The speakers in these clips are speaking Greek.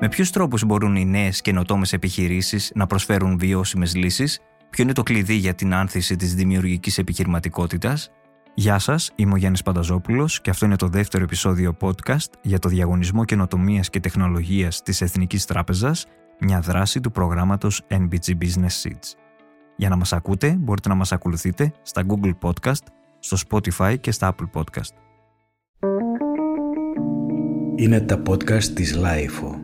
Με ποιους τρόπους μπορούν οι νέες καινοτόμε επιχειρήσεις να προσφέρουν βιώσιμες λύσεις, ποιο είναι το κλειδί για την άνθηση της δημιουργικής επιχειρηματικότητας; Γεια σας, είμαι ο Γιάννης Πανταζόπουλος και αυτό είναι το δεύτερο επεισόδιο podcast για το διαγωνισμό καινοτομίας και τεχνολογίας της Εθνικής Τράπεζας, μια δράση του προγράμματος NBG Business Seeds. Για να μας ακούτε, μπορείτε να μας ακολουθείτε στα Google Podcast, στο Spotify και στα Apple Podcast. Είναι τα podcast της LIFO.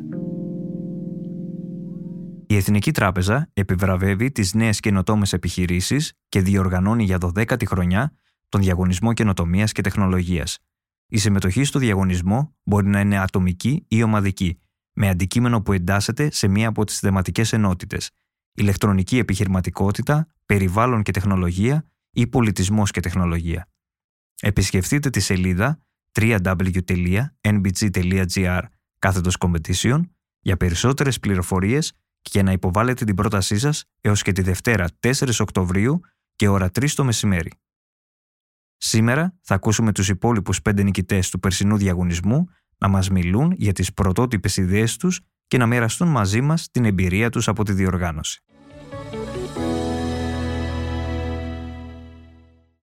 Η Εθνική Τράπεζα επιβραβεύει τις νέες καινοτόμες επιχειρήσεις και διοργανώνει για 12η χρονιά τον Διαγωνισμό Καινοτομίας και Τεχνολογίας. Η συμμετοχή στο διαγωνισμό μπορεί να είναι ατομική ή ομαδική, με αντικείμενο που εντάσσεται σε μία από τις θεματικές ενότητες – ηλεκτρονική επιχειρηματικότητα, περιβάλλον και τεχνολογία ή πολιτισμός και τεχνολογία. Επισκεφτείτε τη σελίδα www.nbg.gr κάθετος competition για περισσότερες πληροφορίες και για να υποβάλλετε την πρότασή σας έως και τη Δευτέρα 4 Οκτωβρίου και ώρα 3 το μεσημέρι. Σήμερα θα ακούσουμε τους υπόλοιπους πέντε νικητές του περσινού διαγωνισμού να μας μιλούν για τις πρωτότυπες ιδέες τους και να μοιραστούν μαζί μας την εμπειρία τους από τη διοργάνωση.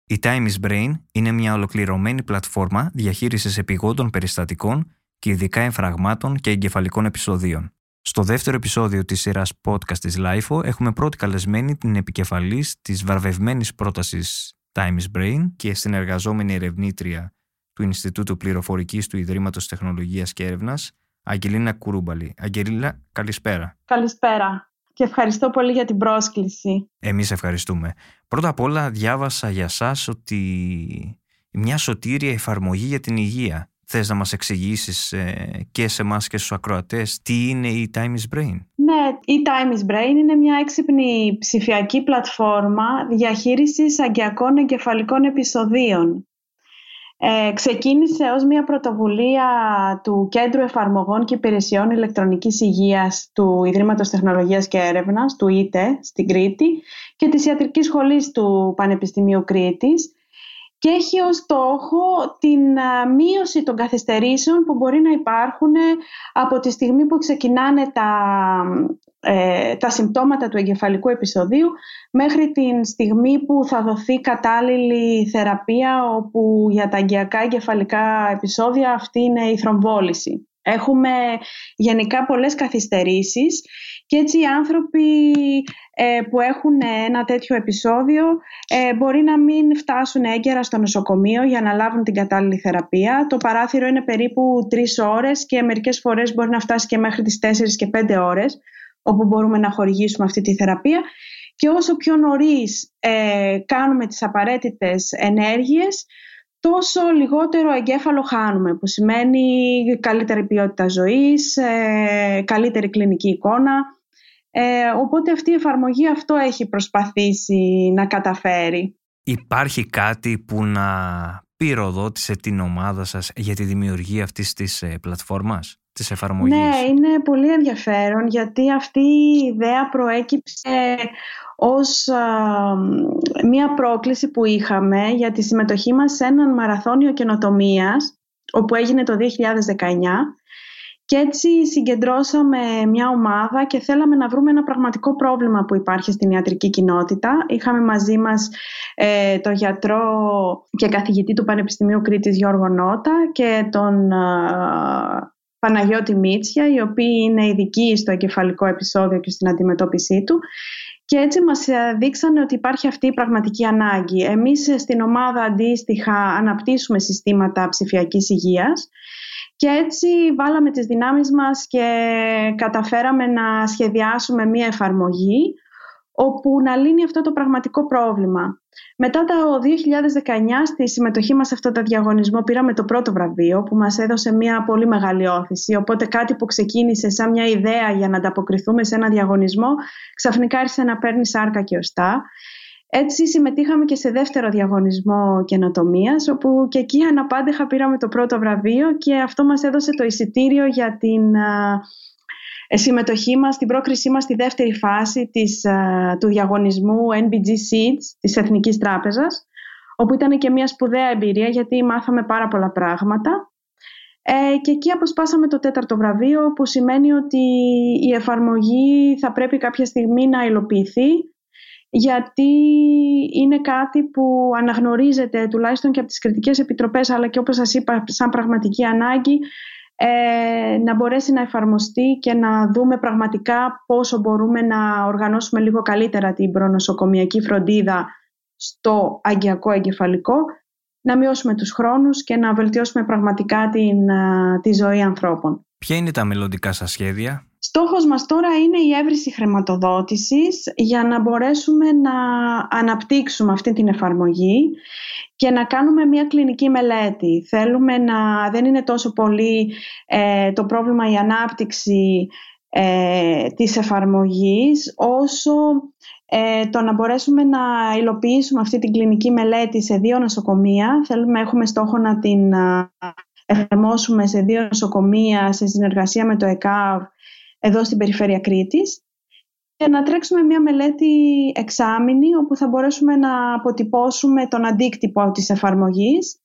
Η Time is Brain είναι μια ολοκληρωμένη πλατφόρμα διαχείρισης επιγόντων περιστατικών και ειδικά εμφραγμάτων και εγκεφαλικών επεισοδίων. Στο δεύτερο επεισόδιο της σειράς podcast της LIFO έχουμε πρώτη καλεσμένη την επικεφαλής της βαρβευμένης πρότασης Time is Brain και συνεργαζόμενη ερευνήτρια του Ινστιτούτου Πληροφορικής του Ιδρύματος Τεχνολογίας και Έρευνας, Αγγελίνα Κουρούμπαλη. Αγγελίνα, καλησπέρα. Καλησπέρα και ευχαριστώ πολύ για την πρόσκληση. Εμείς ευχαριστούμε. Πρώτα απ' όλα διάβασα για σας ότι μια σωτήρια εφαρμογή για την υγεία. Θες να μας εξηγήσεις ε, και σε εμάς και στους ακροατές τι είναι η Time is Brain; Ναι, η Time is Brain είναι μια έξυπνη ψηφιακή πλατφόρμα διαχείρισης αγκιακών εγκεφαλικών επεισοδίων. Ε, ξεκίνησε ως μια πρωτοβουλία του Κέντρου Εφαρμογών και Υπηρεσιών Ηλεκτρονικής Υγείας του Ιδρύματος Τεχνολογίας και Έρευνας, του ΙΤΕ, στην Κρήτη και της Ιατρικής Σχολής του Πανεπιστημίου Κρήτης και έχει ως στόχο την μείωση των καθυστερήσεων που μπορεί να υπάρχουν από τη στιγμή που ξεκινάνε τα, ε, τα συμπτώματα του εγκεφαλικού επεισοδίου μέχρι την στιγμή που θα δοθεί κατάλληλη θεραπεία όπου για τα αγκιακά εγκεφαλικά επεισόδια αυτή είναι η θρομβόληση. Έχουμε γενικά πολλές καθυστερήσεις και έτσι οι άνθρωποι ε, που έχουν ένα τέτοιο επεισόδιο ε, μπορεί να μην φτάσουν έγκαιρα στο νοσοκομείο για να λάβουν την κατάλληλη θεραπεία. Το παράθυρο είναι περίπου τρεις ώρες και μερικές φορές μπορεί να φτάσει και μέχρι τις 4 και 5 ώρες όπου μπορούμε να χορηγήσουμε αυτή τη θεραπεία και όσο πιο νωρίς ε, κάνουμε τις απαραίτητες ενέργειες τόσο λιγότερο εγκέφαλο χάνουμε, που σημαίνει καλύτερη ποιότητα ζωής, ε, καλύτερη κλινική εικόνα. Ε, οπότε αυτή η εφαρμογή αυτό έχει προσπαθήσει να καταφέρει. Υπάρχει κάτι που να πυροδότησε την ομάδα σας για τη δημιουργία αυτής της ε, πλατφόρμας, της εφαρμογής; Ναι, είναι πολύ ενδιαφέρον γιατί αυτή η ιδέα προέκυψε ως μία πρόκληση που είχαμε για τη συμμετοχή μας σε έναν μαραθώνιο καινοτομίας όπου έγινε το 2019 και έτσι συγκεντρώσαμε μια ομάδα και θέλαμε να βρούμε ένα πραγματικό πρόβλημα που υπάρχει στην ιατρική κοινότητα. Είχαμε μαζί μας ε, τον γιατρό και καθηγητή του Πανεπιστημίου Κρήτης Γιώργο Νότα και τον Παναγιώτη Μίτσια, οι οποίοι είναι ειδικοί στο εγκεφαλικό επεισόδιο και στην αντιμετώπιση του και έτσι μας ε, δείξανε ότι υπάρχει αυτή η πραγματική ανάγκη. Εμείς ε, στην ομάδα αντίστοιχα αναπτύσσουμε συστήματα ψηφιακής υγείας και έτσι βάλαμε τις δυνάμεις μας και καταφέραμε να σχεδιάσουμε μία εφαρμογή όπου να λύνει αυτό το πραγματικό πρόβλημα. Μετά το 2019 στη συμμετοχή μας σε αυτό το διαγωνισμό πήραμε το πρώτο βραβείο που μας έδωσε μια πολύ μεγάλη όθηση. Οπότε κάτι που ξεκίνησε σαν μια ιδέα για να ανταποκριθούμε σε ένα διαγωνισμό ξαφνικά άρχισε να παίρνει σάρκα και οστά. Έτσι συμμετείχαμε και σε δεύτερο διαγωνισμό καινοτομίας, όπου και εκεί αναπάντεχα πήραμε το πρώτο βραβείο και αυτό μας έδωσε το εισιτήριο για την ε, συμμετοχή μας, την πρόκρισή μας στη δεύτερη φάση της, του διαγωνισμού NBG Seeds της Εθνικής Τράπεζας, όπου ήταν και μια σπουδαία εμπειρία γιατί μάθαμε πάρα πολλά πράγματα. Ε, και εκεί αποσπάσαμε το τέταρτο βραβείο που σημαίνει ότι η εφαρμογή θα πρέπει κάποια στιγμή να υλοποιηθεί γιατί είναι κάτι που αναγνωρίζεται τουλάχιστον και από τις κριτικές επιτροπές αλλά και όπως σας είπα σαν πραγματική ανάγκη ε, να μπορέσει να εφαρμοστεί και να δούμε πραγματικά πόσο μπορούμε να οργανώσουμε λίγο καλύτερα την προνοσοκομιακή φροντίδα στο αγκιακό εγκεφαλικό, να μειώσουμε τους χρόνους και να βελτιώσουμε πραγματικά την, τη ζωή ανθρώπων. Ποια είναι τα μελλοντικά σας σχέδια; Στόχος μας τώρα είναι η έβριση χρηματοδότησης για να μπορέσουμε να αναπτύξουμε αυτή την εφαρμογή και να κάνουμε μια κλινική μελέτη. Θέλουμε να δεν είναι τόσο πολύ ε, το πρόβλημα η ανάπτυξη ε, της εφαρμογής όσο ε, το να μπορέσουμε να υλοποιήσουμε αυτή την κλινική μελέτη σε δύο νοσοκομεία. Θέλουμε, έχουμε στόχο να την εφαρμόσουμε σε δύο νοσοκομεία σε συνεργασία με το ΕΚΑΒ εδώ στην περιφέρεια Κρήτης και να τρέξουμε μια μελέτη εξάμηνη όπου θα μπορέσουμε να αποτυπώσουμε τον αντίκτυπο της εφαρμογής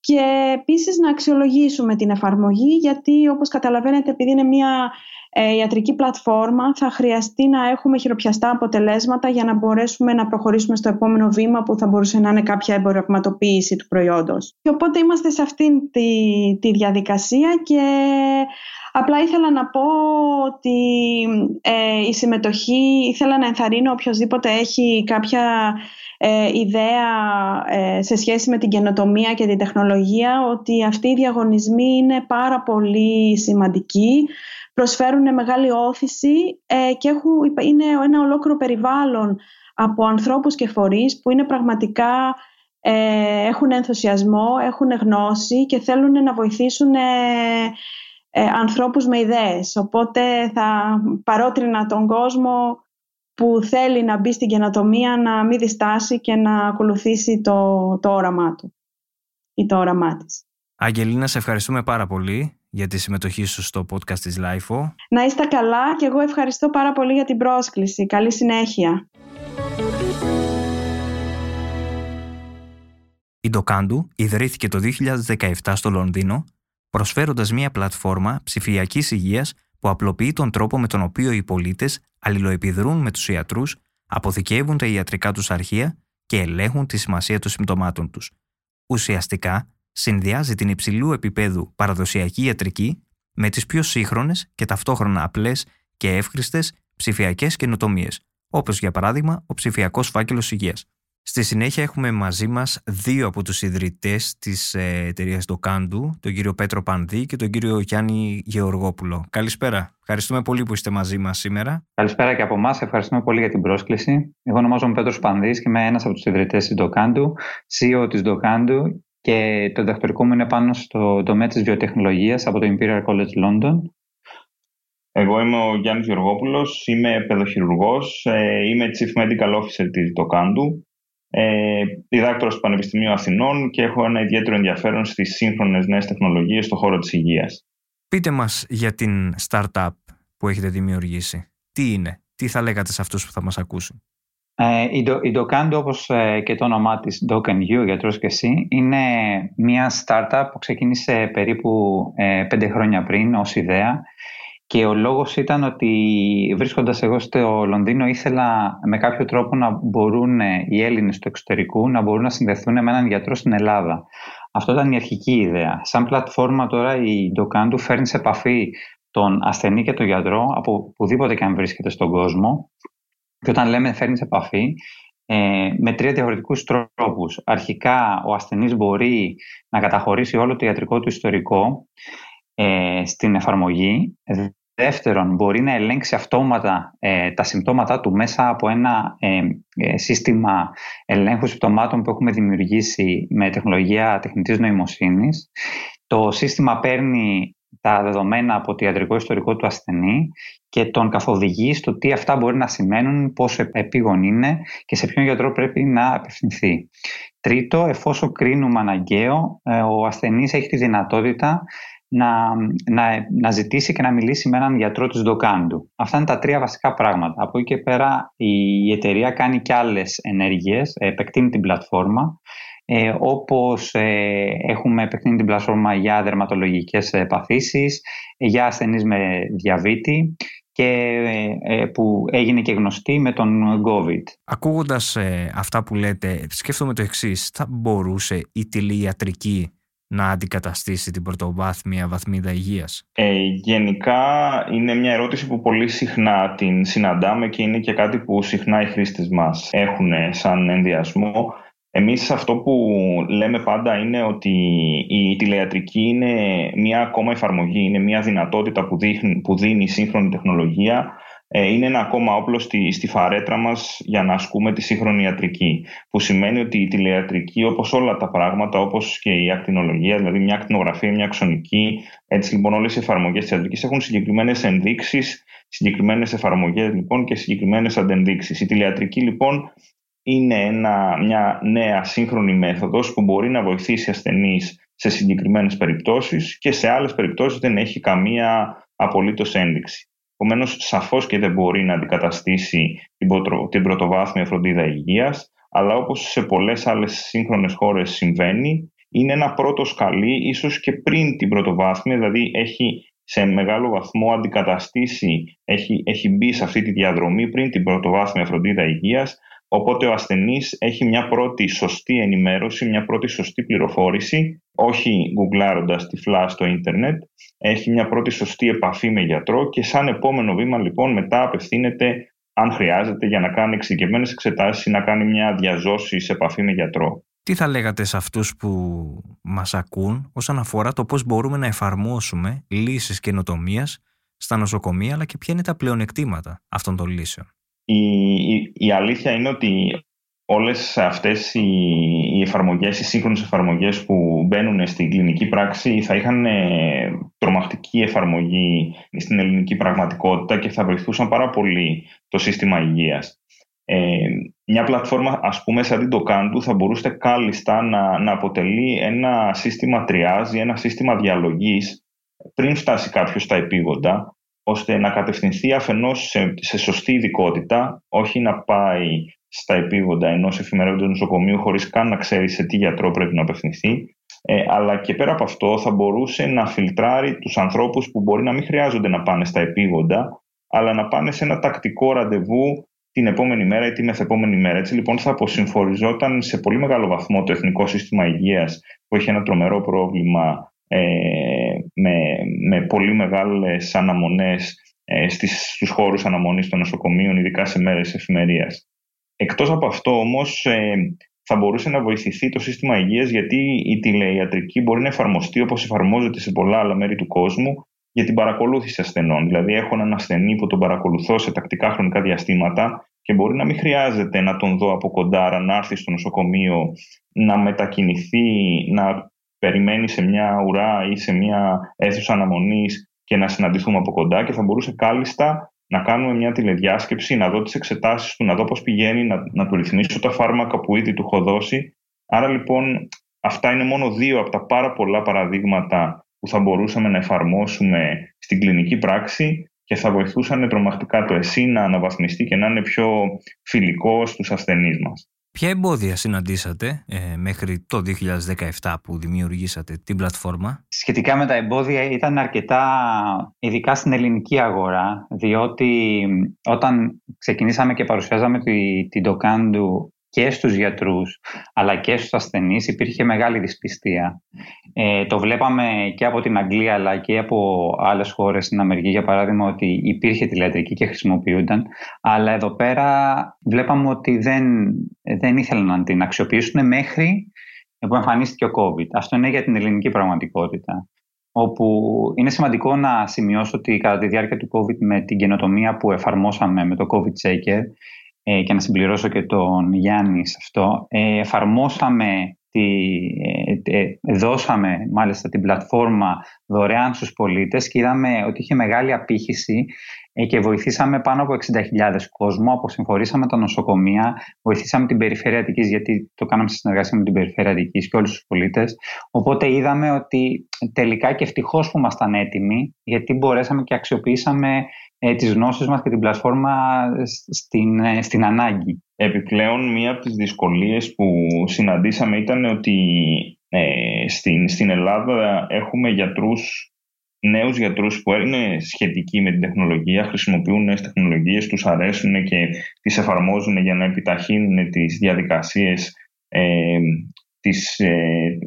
και επίσης να αξιολογήσουμε την εφαρμογή γιατί όπως καταλαβαίνετε επειδή είναι μια ε, ιατρική πλατφόρμα θα χρειαστεί να έχουμε χειροπιαστά αποτελέσματα για να μπορέσουμε να προχωρήσουμε στο επόμενο βήμα που θα μπορούσε να είναι κάποια εμπορευματοποίηση του προϊόντος. Και οπότε είμαστε σε αυτή τη, τη διαδικασία και απλά ήθελα να πω ότι ε, η συμμετοχή, ήθελα να ενθαρρύνω οποιοδήποτε έχει κάποια ε, ιδέα ε, σε σχέση με την καινοτομία και την τεχνολογία ότι αυτοί οι διαγωνισμοί είναι πάρα πολύ σημαντικοί προσφέρουν μεγάλη όθηση ε, και έχουν, είναι ένα ολόκληρο περιβάλλον από ανθρώπους και φορείς που είναι πραγματικά ε, έχουν ενθουσιασμό, έχουν γνώση και θέλουν να βοηθήσουν ε, ε, ανθρώπους με ιδέες. Οπότε θα παρότρινα τον κόσμο που θέλει να μπει στην καινοτομία να μην διστάσει και να ακολουθήσει το, το όραμά του ή το όραμά της. Αγγελίνα, σε ευχαριστούμε πάρα πολύ για τη συμμετοχή σου στο podcast της LIFO. Να είστε καλά και εγώ ευχαριστώ πάρα πολύ για την πρόσκληση. Καλή συνέχεια. Η Ντοκάντου ιδρύθηκε το 2017 στο Λονδίνο, προσφέροντας μια πλατφόρμα ψηφιακής υγείας που απλοποιεί τον τρόπο με τον οποίο οι πολίτες αλληλοεπιδρούν με τους ιατρούς, αποθηκεύουν τα ιατρικά τους αρχεία και ελέγχουν τη σημασία των συμπτωμάτων τους. Ουσιαστικά, συνδυάζει την υψηλού επίπεδου παραδοσιακή ιατρική με τις πιο σύγχρονες και ταυτόχρονα απλές και εύχριστες ψηφιακές καινοτομίες, όπως για παράδειγμα ο ψηφιακός φάκελος υγείας. Στη συνέχεια έχουμε μαζί μας δύο από τους ιδρυτές της ε, εταιρείας Ντοκάντου, τον κύριο Πέτρο Πανδί και τον κύριο Γιάννη Γεωργόπουλο. Καλησπέρα. Ευχαριστούμε πολύ που είστε μαζί μας σήμερα. Καλησπέρα και από εμάς. Ευχαριστούμε πολύ για την πρόσκληση. Εγώ ονομάζομαι Πέτρος Πανδής και είμαι ένας από τους ιδρυτές της Ντοκάντου, CEO της Ντοκάντου και το διδακτορικό μου είναι πάνω στο τομέα της βιοτεχνολογίας από το Imperial College London. Εγώ είμαι ο Γιάννης Γεωργόπουλος, είμαι παιδοχειρουργός, ε, είμαι Chief Medical Officer της Ντοκάντου, ε, διδάκτορος του Πανεπιστημίου Αθηνών και έχω ένα ιδιαίτερο ενδιαφέρον στις σύγχρονες νέες τεχνολογίες στον χώρο της υγείας. Πείτε μας για την startup που έχετε δημιουργήσει. Τι είναι, τι θα λέγατε σε αυτούς που θα μας ακούσουν; Ε, η, Docando, όπως ε, και το όνομά της Doc and You, γιατρός και εσύ, είναι μια startup που ξεκίνησε περίπου ε, πέντε χρόνια πριν ως ιδέα και ο λόγος ήταν ότι βρίσκοντας εγώ στο Λονδίνο ήθελα με κάποιο τρόπο να μπορούν οι Έλληνες του εξωτερικού να μπορούν να συνδεθούν με έναν γιατρό στην Ελλάδα. Αυτό ήταν η αρχική ιδέα. Σαν πλατφόρμα τώρα η Docando φέρνει σε επαφή τον ασθενή και τον γιατρό από οπουδήποτε και αν βρίσκεται στον κόσμο και όταν λέμε φέρνει επαφή, ε, με τρία διαφορετικούς τρόπους. Αρχικά, ο ασθενής μπορεί να καταχωρήσει όλο το ιατρικό του ιστορικό ε, στην εφαρμογή. Δεύτερον, μπορεί να ελέγξει αυτόματα ε, τα συμπτώματά του μέσα από ένα ε, ε, σύστημα ελέγχου συμπτωμάτων που έχουμε δημιουργήσει με τεχνολογία τεχνητής νοημοσύνης. Το σύστημα παίρνει τα δεδομένα από το ιατρικό ιστορικό του ασθενή και τον καθοδηγεί στο τι αυτά μπορεί να σημαίνουν, πόσο επίγον είναι και σε ποιον γιατρό πρέπει να απευθυνθεί. Τρίτο, εφόσον κρίνουμε αναγκαίο, ε, ο ασθενής έχει τη δυνατότητα να, να, να ζητήσει και να μιλήσει με έναν γιατρό της Ντοκάντου. Αυτά είναι τα τρία βασικά πράγματα. Από εκεί και πέρα η εταιρεία κάνει και άλλες ενέργειες, επεκτείνει την πλατφόρμα ε, όπως ε, έχουμε επεκτείνει την πλατφόρμα για δερματολογικές παθήσεις, για ασθενείς με διαβήτη και ε, που έγινε και γνωστή με τον COVID. Ακούγοντας αυτά που λέτε, σκέφτομαι το εξής. Θα μπορούσε η τηλειατρική να αντικαταστήσει την πρωτοβάθμια βαθμίδα υγείας; Ε, γενικά είναι μια ερώτηση που πολύ συχνά την συναντάμε και είναι και κάτι που συχνά οι χρήστες μας έχουν σαν ενδιασμό. Εμείς αυτό που λέμε πάντα είναι ότι η τηλεατρική είναι μια ακόμα εφαρμογή, είναι μια δυνατότητα που, δείχνει, που δίνει η σύγχρονη τεχνολογία ε, είναι ένα ακόμα όπλο στη, στη φαρέτρα μας για να ασκούμε τη σύγχρονη ιατρική. Που σημαίνει ότι η τηλεατρική όπως όλα τα πράγματα, όπως και η ακτινολογία, δηλαδή μια ακτινογραφία, μια αξονική, έτσι λοιπόν όλες οι εφαρμογές της ιατρικής έχουν συγκεκριμένες ενδείξεις, συγκεκριμένες εφαρμογές λοιπόν και συγκεκριμένες αντενδείξεις. Η τηλεατρική λοιπόν είναι ένα, μια νέα σύγχρονη μέθοδος που μπορεί να βοηθήσει ασθενείς σε συγκεκριμένες περιπτώσεις και σε άλλες περιπτώσεις δεν έχει καμία απολύτως ένδειξη. Επομένως, σαφώς και δεν μπορεί να αντικαταστήσει την πρωτοβάθμια φροντίδα υγείας, αλλά όπως σε πολλές άλλες σύγχρονες χώρες συμβαίνει, είναι ένα πρώτο σκαλί, ίσως και πριν την πρωτοβάθμια, δηλαδή έχει σε μεγάλο βαθμό αντικαταστήσει, έχει, έχει μπει σε αυτή τη διαδρομή πριν την πρωτοβάθμια φροντίδα υγείας, Οπότε ο ασθενής έχει μια πρώτη σωστή ενημέρωση, μια πρώτη σωστή πληροφόρηση, όχι γκουγκλάροντας τυφλά στο ίντερνετ, έχει μια πρώτη σωστή επαφή με γιατρό και σαν επόμενο βήμα λοιπόν μετά απευθύνεται αν χρειάζεται για να κάνει εξειδικευμένες εξετάσεις ή να κάνει μια διαζώση σε επαφή με γιατρό. Τι θα λέγατε σε αυτούς που μας ακούν όσον αφορά το πώς μπορούμε να εφαρμόσουμε λύσεις καινοτομίας στα νοσοκομεία αλλά και ποια είναι τα πλεονεκτήματα αυτών των λύσεων; Η, η, αλήθεια είναι ότι όλες αυτές οι, οι εφαρμογές, οι σύγχρονες εφαρμογές που μπαίνουν στην κλινική πράξη θα είχαν ε, τρομακτική εφαρμογή στην ελληνική πραγματικότητα και θα βοηθούσαν πάρα πολύ το σύστημα υγείας. Ε, μια πλατφόρμα ας πούμε σαν την Τοκάντου θα μπορούσε κάλλιστα να, να αποτελεί ένα σύστημα τριάζ ή ένα σύστημα διαλογής πριν φτάσει κάποιος στα επίγοντα ώστε να κατευθυνθεί αφενός σε, σε σωστή ειδικότητα, όχι να πάει στα επίγοντα ενός εφημερίδου νοσοκομείου χωρίς καν να ξέρει σε τι γιατρό πρέπει να απευθυνθεί. Ε, αλλά και πέρα από αυτό θα μπορούσε να φιλτράρει τους ανθρώπους που μπορεί να μην χρειάζονται να πάνε στα επίγοντα, αλλά να πάνε σε ένα τακτικό ραντεβού την επόμενη μέρα ή τη μεθεπόμενη μέρα. Έτσι λοιπόν θα αποσυμφοριζόταν σε πολύ μεγάλο βαθμό το Εθνικό Σύστημα Υγείας που έχει ένα τρομερό πρόβλημα ε, με, με πολύ μεγάλες αναμονές ε, στις, στους χώρους αναμονής των νοσοκομείων, ειδικά σε μέρες εφημερίας. Εκτός από αυτό όμως ε, θα μπορούσε να βοηθηθεί το σύστημα υγείας γιατί η τηλεϊατρική μπορεί να εφαρμοστεί όπως εφαρμόζεται σε πολλά άλλα μέρη του κόσμου για την παρακολούθηση ασθενών. Δηλαδή έχω έναν ασθενή που τον παρακολουθώ σε τακτικά χρονικά διαστήματα και μπορεί να μην χρειάζεται να τον δω από κοντά, να έρθει στο νοσοκομείο, να μετακινηθεί, να περιμένει σε μια ουρά ή σε μια αίθουσα αναμονής και να συναντηθούμε από κοντά και θα μπορούσε κάλλιστα να κάνουμε μια τηλεδιάσκεψη, να δω τις εξετάσεις του, να δω πώς πηγαίνει, να, να του ρυθμίσω τα φάρμακα που ήδη του έχω δώσει. Άρα λοιπόν αυτά είναι μόνο δύο από τα πάρα πολλά παραδείγματα που θα μπορούσαμε να εφαρμόσουμε στην κλινική πράξη και θα βοηθούσαν τρομακτικά το ΕΣΥ να αναβαθμιστεί και να είναι πιο φιλικό στους ασθενείς μας. Ποια εμπόδια συναντήσατε ε, μέχρι το 2017 που δημιουργήσατε την πλατφόρμα; Σχετικά με τα εμπόδια ήταν αρκετά ειδικά στην ελληνική αγορά διότι όταν ξεκινήσαμε και παρουσιάζαμε την Τοκάντου και στους γιατρούς αλλά και στους ασθενείς υπήρχε μεγάλη δυσπιστία. Ε, το βλέπαμε και από την Αγγλία αλλά και από άλλες χώρες στην Αμερική για παράδειγμα ότι υπήρχε τηλεατρική και χρησιμοποιούνταν αλλά εδώ πέρα βλέπαμε ότι δεν, δεν ήθελαν να την αξιοποιήσουν μέχρι που εμφανίστηκε ο COVID. Αυτό είναι για την ελληνική πραγματικότητα όπου είναι σημαντικό να σημειώσω ότι κατά τη διάρκεια του COVID με την καινοτομία που εφαρμόσαμε με το COVID Checker ε, και να συμπληρώσω και τον Γιάννη σε αυτό, ε, εφαρμόσαμε, τη, ε, δώσαμε μάλιστα την πλατφόρμα δωρεάν στους πολίτες και είδαμε ότι είχε μεγάλη απήχηση και βοηθήσαμε πάνω από 60.000 κόσμο, αποσυμφορήσαμε τα νοσοκομεία, βοηθήσαμε την περιφέρεια Αττικής γιατί το κάναμε σε συνεργασία με την περιφέρεια Αττικής και όλους τους πολίτες. Οπότε είδαμε ότι τελικά και ευτυχώς που ήμασταν έτοιμοι γιατί μπορέσαμε και αξιοποιήσαμε ε, τις γνώσεις μας και την πλατφόρμα στην, ε, στην ανάγκη. Επιπλέον, μία από τις δυσκολίες που συναντήσαμε ήταν ότι ε, στην, στην Ελλάδα έχουμε γιατρούς, νέους γιατρούς που είναι σχετικοί με την τεχνολογία, χρησιμοποιούν νέες τεχνολογίες, τους αρέσουν και τις εφαρμόζουν για να επιταχύνουν τις διαδικασίες ε, τις, ε,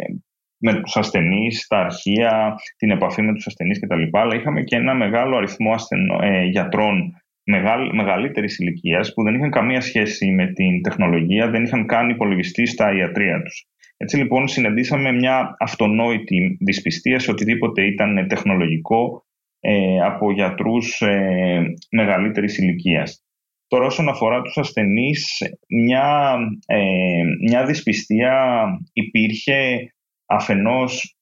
με τους ασθενείς, τα αρχεία, την επαφή με τους ασθενείς κτλ. Αλλά είχαμε και ένα μεγάλο αριθμό ασθενο, ε, γιατρών μεγαλ, μεγαλύτερης ηλικίας που δεν είχαν καμία σχέση με την τεχνολογία, δεν είχαν καν υπολογιστή στα ιατρία τους. Έτσι λοιπόν συναντήσαμε μια αυτονόητη δυσπιστία σε οτιδήποτε ήταν τεχνολογικό ε, από γιατρούς ε, μεγαλύτερης ηλικίας. Τώρα όσον αφορά τους ασθενείς, μια, ε, μια δυσπιστία υπήρχε αφενός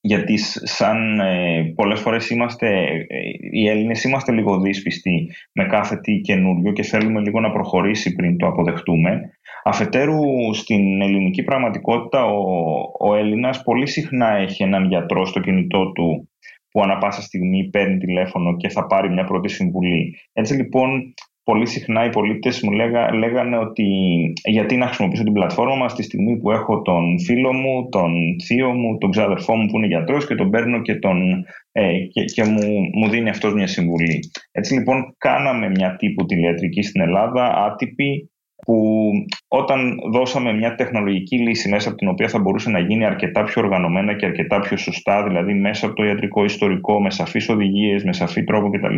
γιατί σαν ε, πολλές φορές είμαστε, ε, οι Έλληνες είμαστε λίγο δύσπιστοι με κάθε τι καινούριο και θέλουμε λίγο να προχωρήσει πριν το αποδεχτούμε. Αφετέρου στην ελληνική πραγματικότητα ο, ο Έλληνας πολύ συχνά έχει έναν γιατρό στο κινητό του που ανα πάσα στιγμή παίρνει τηλέφωνο και θα πάρει μια πρώτη συμβουλή. Έτσι λοιπόν πολύ συχνά οι πολίτες μου λέγα, λέγανε ότι γιατί να χρησιμοποιήσω την πλατφόρμα μας τη στιγμή που έχω τον φίλο μου, τον θείο μου, τον ξάδερφό μου που είναι γιατρός και τον παίρνω και, τον, ε, και, και μου, μου δίνει αυτός μια συμβουλή. Έτσι λοιπόν κάναμε μια τύπου τηλεατρική στην Ελλάδα άτυπη που όταν δώσαμε μια τεχνολογική λύση μέσα από την οποία θα μπορούσε να γίνει αρκετά πιο οργανωμένα και αρκετά πιο σωστά, δηλαδή μέσα από το ιατρικό ιστορικό, με σαφείς οδηγίες, με σαφή τρόπο κτλ.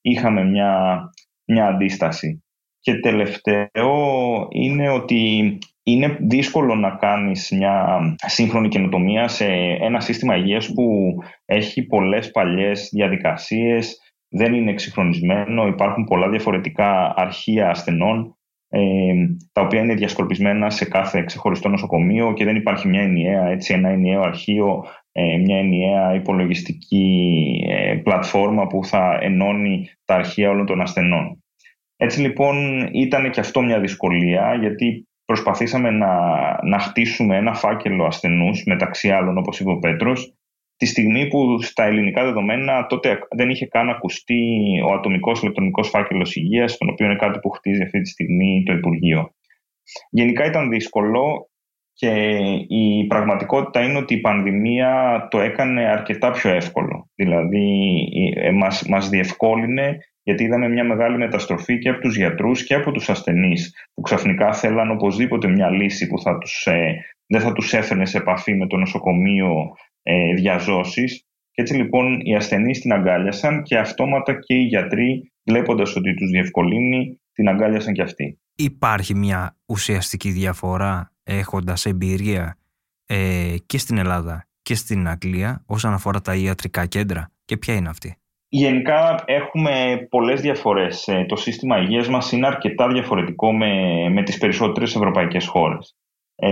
Είχαμε μια μια αντίσταση. Και τελευταίο είναι ότι είναι δύσκολο να κάνεις μια σύγχρονη καινοτομία σε ένα σύστημα υγείας που έχει πολλές παλιές διαδικασίες, δεν είναι εξυγχρονισμένο, υπάρχουν πολλά διαφορετικά αρχεία ασθενών, ε, τα οποία είναι διασκορπισμένα σε κάθε ξεχωριστό νοσοκομείο και δεν υπάρχει μια ενιαία, έτσι, ένα ενιαίο αρχείο, ε, μια ενιαία υπολογιστική ε, πλατφόρμα που θα ενώνει τα αρχεία όλων των ασθενών. Έτσι λοιπόν ήταν και αυτό μια δυσκολία γιατί προσπαθήσαμε να, να χτίσουμε ένα φάκελο ασθενούς μεταξύ άλλων όπως είπε ο Πέτρος τη στιγμή που στα ελληνικά δεδομένα τότε δεν είχε καν ακουστεί ο ατομικός ηλεκτρονικός φάκελος υγείας τον οποίο είναι κάτι που χτίζει αυτή τη στιγμή το Υπουργείο. Γενικά ήταν δύσκολο και η πραγματικότητα είναι ότι η πανδημία το έκανε αρκετά πιο εύκολο. Δηλαδή ε, μας, μας διευκόλυνε γιατί είδαμε μια μεγάλη μεταστροφή και από τους γιατρούς και από τους ασθενείς που ξαφνικά θέλαν οπωσδήποτε μια λύση που θα τους, ε, δεν θα τους έφερνε σε επαφή με το νοσοκομείο ε, διαζώσεις. Και έτσι λοιπόν οι ασθενείς την αγκάλιασαν και αυτόματα και οι γιατροί βλέποντας ότι τους διευκολύνει την αγκάλιασαν και αυτοί. Υπάρχει μια ουσιαστική διαφορά; Έχοντας εμπειρία ε, και στην Ελλάδα και στην Αγγλία όσον αφορά τα ιατρικά κέντρα και ποια είναι αυτή; Γενικά έχουμε πολλές διαφορές. Ε, το σύστημα υγείας μας είναι αρκετά διαφορετικό με, με τις περισσότερες ευρωπαϊκές χώρες. Ε,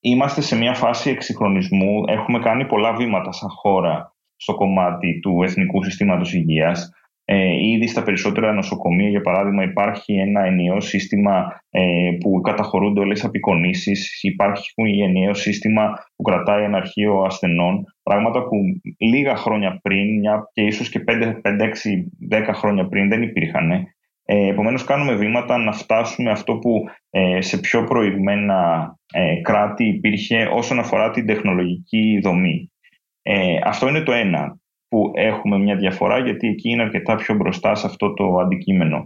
είμαστε σε μια φάση εξυγχρονισμού. Έχουμε κάνει πολλά βήματα σαν χώρα στο κομμάτι του εθνικού συστήματος υγείας. Ε, ήδη στα περισσότερα νοσοκομεία, για παράδειγμα, υπάρχει ένα ενιαίο σύστημα ε, που καταχωρούνται όλες τις απεικονίσεις. Υπάρχει ένα ενιαίο σύστημα που κρατάει ένα αρχείο ασθενών. Πράγματα που λίγα χρόνια πριν, μια και ίσως και 5, 5 6, 10 χρόνια πριν δεν υπήρχαν. Ε, επομένως κάνουμε βήματα να φτάσουμε αυτό που ε, σε πιο προηγμένα ε, κράτη υπήρχε όσον αφορά την τεχνολογική δομή. Ε, αυτό είναι το ένα που έχουμε μια διαφορά γιατί εκεί είναι αρκετά πιο μπροστά σε αυτό το αντικείμενο.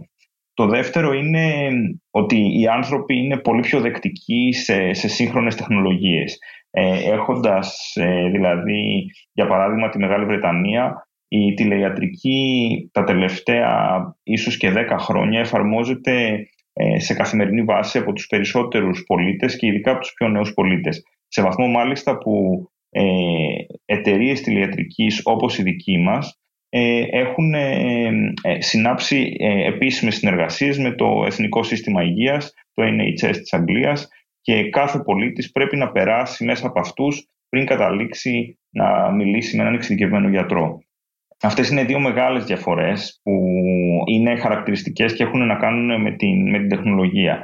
Το δεύτερο είναι ότι οι άνθρωποι είναι πολύ πιο δεκτικοί σε, σε σύγχρονες τεχνολογίες. Ε, έχοντας ε, δηλαδή, για παράδειγμα, τη Μεγάλη Βρετανία, η τηλεϊατρική τα τελευταία ίσως και 10 χρόνια εφαρμόζεται ε, σε καθημερινή βάση από τους περισσότερους πολίτες και ειδικά από τους πιο νέους πολίτες. Σε βαθμό μάλιστα που ε, εταιρείες τηλεατρικής όπως η δική μας ε, έχουν ε, ε, συνάψει ε, επίσημες συνεργασίες με το Εθνικό Σύστημα Υγείας, το NHS της Αγγλίας και κάθε πολίτης πρέπει να περάσει μέσα από αυτούς πριν καταλήξει να μιλήσει με έναν εξειδικευμένο γιατρό. Αυτές είναι δύο μεγάλες διαφορές που είναι χαρακτηριστικές και έχουν να κάνουν με την, με την τεχνολογία.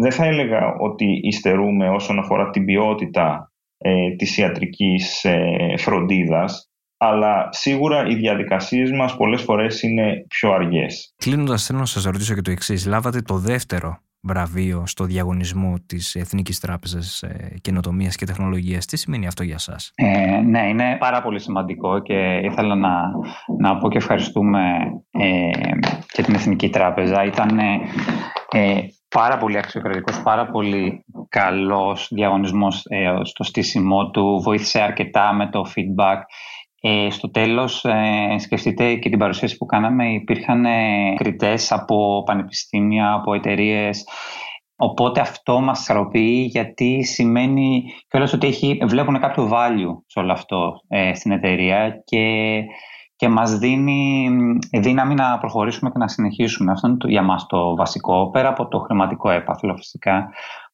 Δεν θα έλεγα ότι υστερούμε όσον αφορά την ποιότητα ε, της ιατρικής ε, φροντίδας, αλλά σίγουρα οι διαδικασίες μας πολλές φορές είναι πιο αργές. Κλείνοντας θέλω να σας ρωτήσω και το εξής. Λάβατε το δεύτερο βραβείο στο διαγωνισμό της Εθνικής Τράπεζας ε, Καινοτομίας και Τεχνολογίας; Τι σημαίνει αυτό για σας; Ε, ναι, είναι πάρα πολύ σημαντικό και ήθελα να, να πω και ευχαριστούμε ε, και την Εθνική Τράπεζα. Ήταν ε, πάρα πολύ αξιοκρατικός, πάρα πολύ καλός διαγωνισμός ε, στο στήσιμό του. Βοήθησε αρκετά με το feedback. Ε, στο τέλος, ε, σκεφτείτε και την παρουσίαση που κάναμε, υπήρχαν ε, κριτές από πανεπιστήμια, από εταιρείες. Οπότε αυτό μας χαροποιεί γιατί σημαίνει κιόλας ότι έχει, βλέπουν κάποιο value σε όλο αυτό ε, στην εταιρεία και, και μας δίνει δύναμη να προχωρήσουμε και να συνεχίσουμε. Αυτό είναι το, για μας το βασικό, πέρα από το χρηματικό έπαθλο φυσικά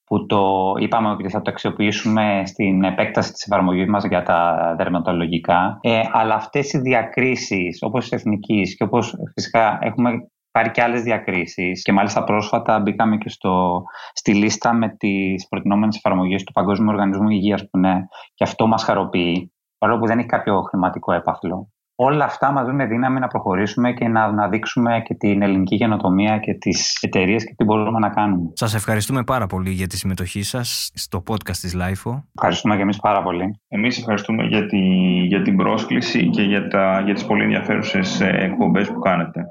που το είπαμε ότι θα το αξιοποιήσουμε στην επέκταση της εφαρμογής μας για τα δερματολογικά. Ε, αλλά αυτές οι διακρίσεις, όπως της εθνικής και όπως φυσικά έχουμε πάρει και άλλες διακρίσεις και μάλιστα πρόσφατα μπήκαμε και στο, στη λίστα με τις προτινόμενες εφαρμογές του Παγκόσμιου Οργανισμού Υγείας που είναι και αυτό μας χαροποιεί, παρόλο που δεν έχει κάποιο χρηματικό έπαθλο όλα αυτά μας δίνουν δύναμη να προχωρήσουμε και να, να δείξουμε και την ελληνική γενοτομία και τις εταιρείες και τι μπορούμε να κάνουμε. Σας ευχαριστούμε πάρα πολύ για τη συμμετοχή σας στο podcast της LIFO. Ευχαριστούμε και εμείς πάρα πολύ. Εμείς ευχαριστούμε για, τη, για την πρόσκληση και για, τα, για τις πολύ ενδιαφέρουσες ε, εκπομπές που κάνετε.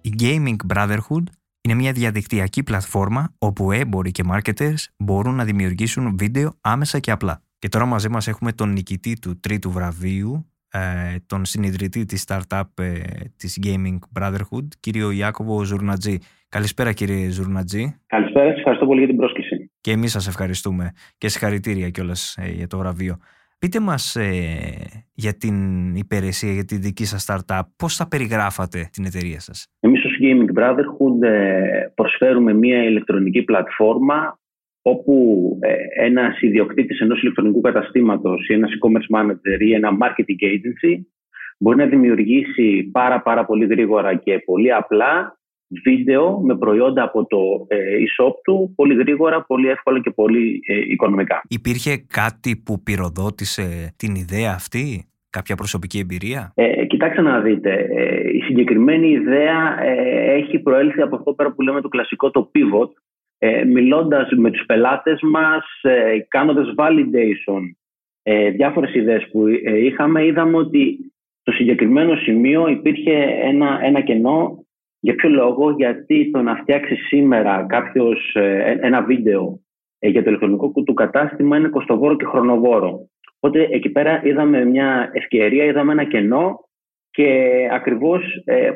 Η Gaming Brotherhood είναι μια διαδικτυακή πλατφόρμα όπου έμποροι και marketers μπορούν να δημιουργήσουν βίντεο άμεσα και απλά. Και τώρα μαζί μας έχουμε τον νικητή του τρίτου βραβείου, ε, τον συνειδητή της startup ε, της Gaming Brotherhood, κύριο Ιάκωβο Ζουρνατζή. Καλησπέρα κύριε Ζουρνατζή. Καλησπέρα, σας ευχαριστώ πολύ για την πρόσκληση. Και εμείς σας ευχαριστούμε και συγχαρητήρια κιόλας ε, για το βραβείο. Πείτε μας για την υπηρεσία, για τη δική σας startup, πώς θα περιγράφατε την εταιρεία σας; Εμείς ως Gaming Brotherhood προσφέρουμε μια ηλεκτρονική πλατφόρμα όπου ε, ένας ιδιοκτήτης ενός ηλεκτρονικού καταστήματος ή ένας e-commerce manager ή ένα marketing agency μπορεί να δημιουργήσει πάρα, πάρα πολύ γρήγορα και πολύ απλά βίντεο με προϊόντα από το ε, e-shop του πολύ γρήγορα, πολύ εύκολα και πολύ ε, οικονομικά. Υπήρχε κάτι που πυροδότησε την ιδέα αυτή, κάποια προσωπική εμπειρία; Ε, κοιτάξτε να δείτε, η συγκεκριμένη ιδέα έχει προέλθει από αυτό πέρα που λέμε το κλασικό το pivot, ε, μιλώντας με τους πελάτες μας, ε, κάνοντας validation ε, διάφορες ιδέες που ε, είχαμε, είδαμε ότι στο συγκεκριμένο σημείο υπήρχε ένα, ένα κενό. Για ποιο λόγο, γιατί το να φτιάξει σήμερα κάποιος ε, ένα βίντεο για το ηλεκτρονικό του κατάστημα είναι κοστοβόρο και χρονοβόρο. Οπότε εκεί πέρα είδαμε μια ευκαιρία, είδαμε ένα κενό και ακριβώς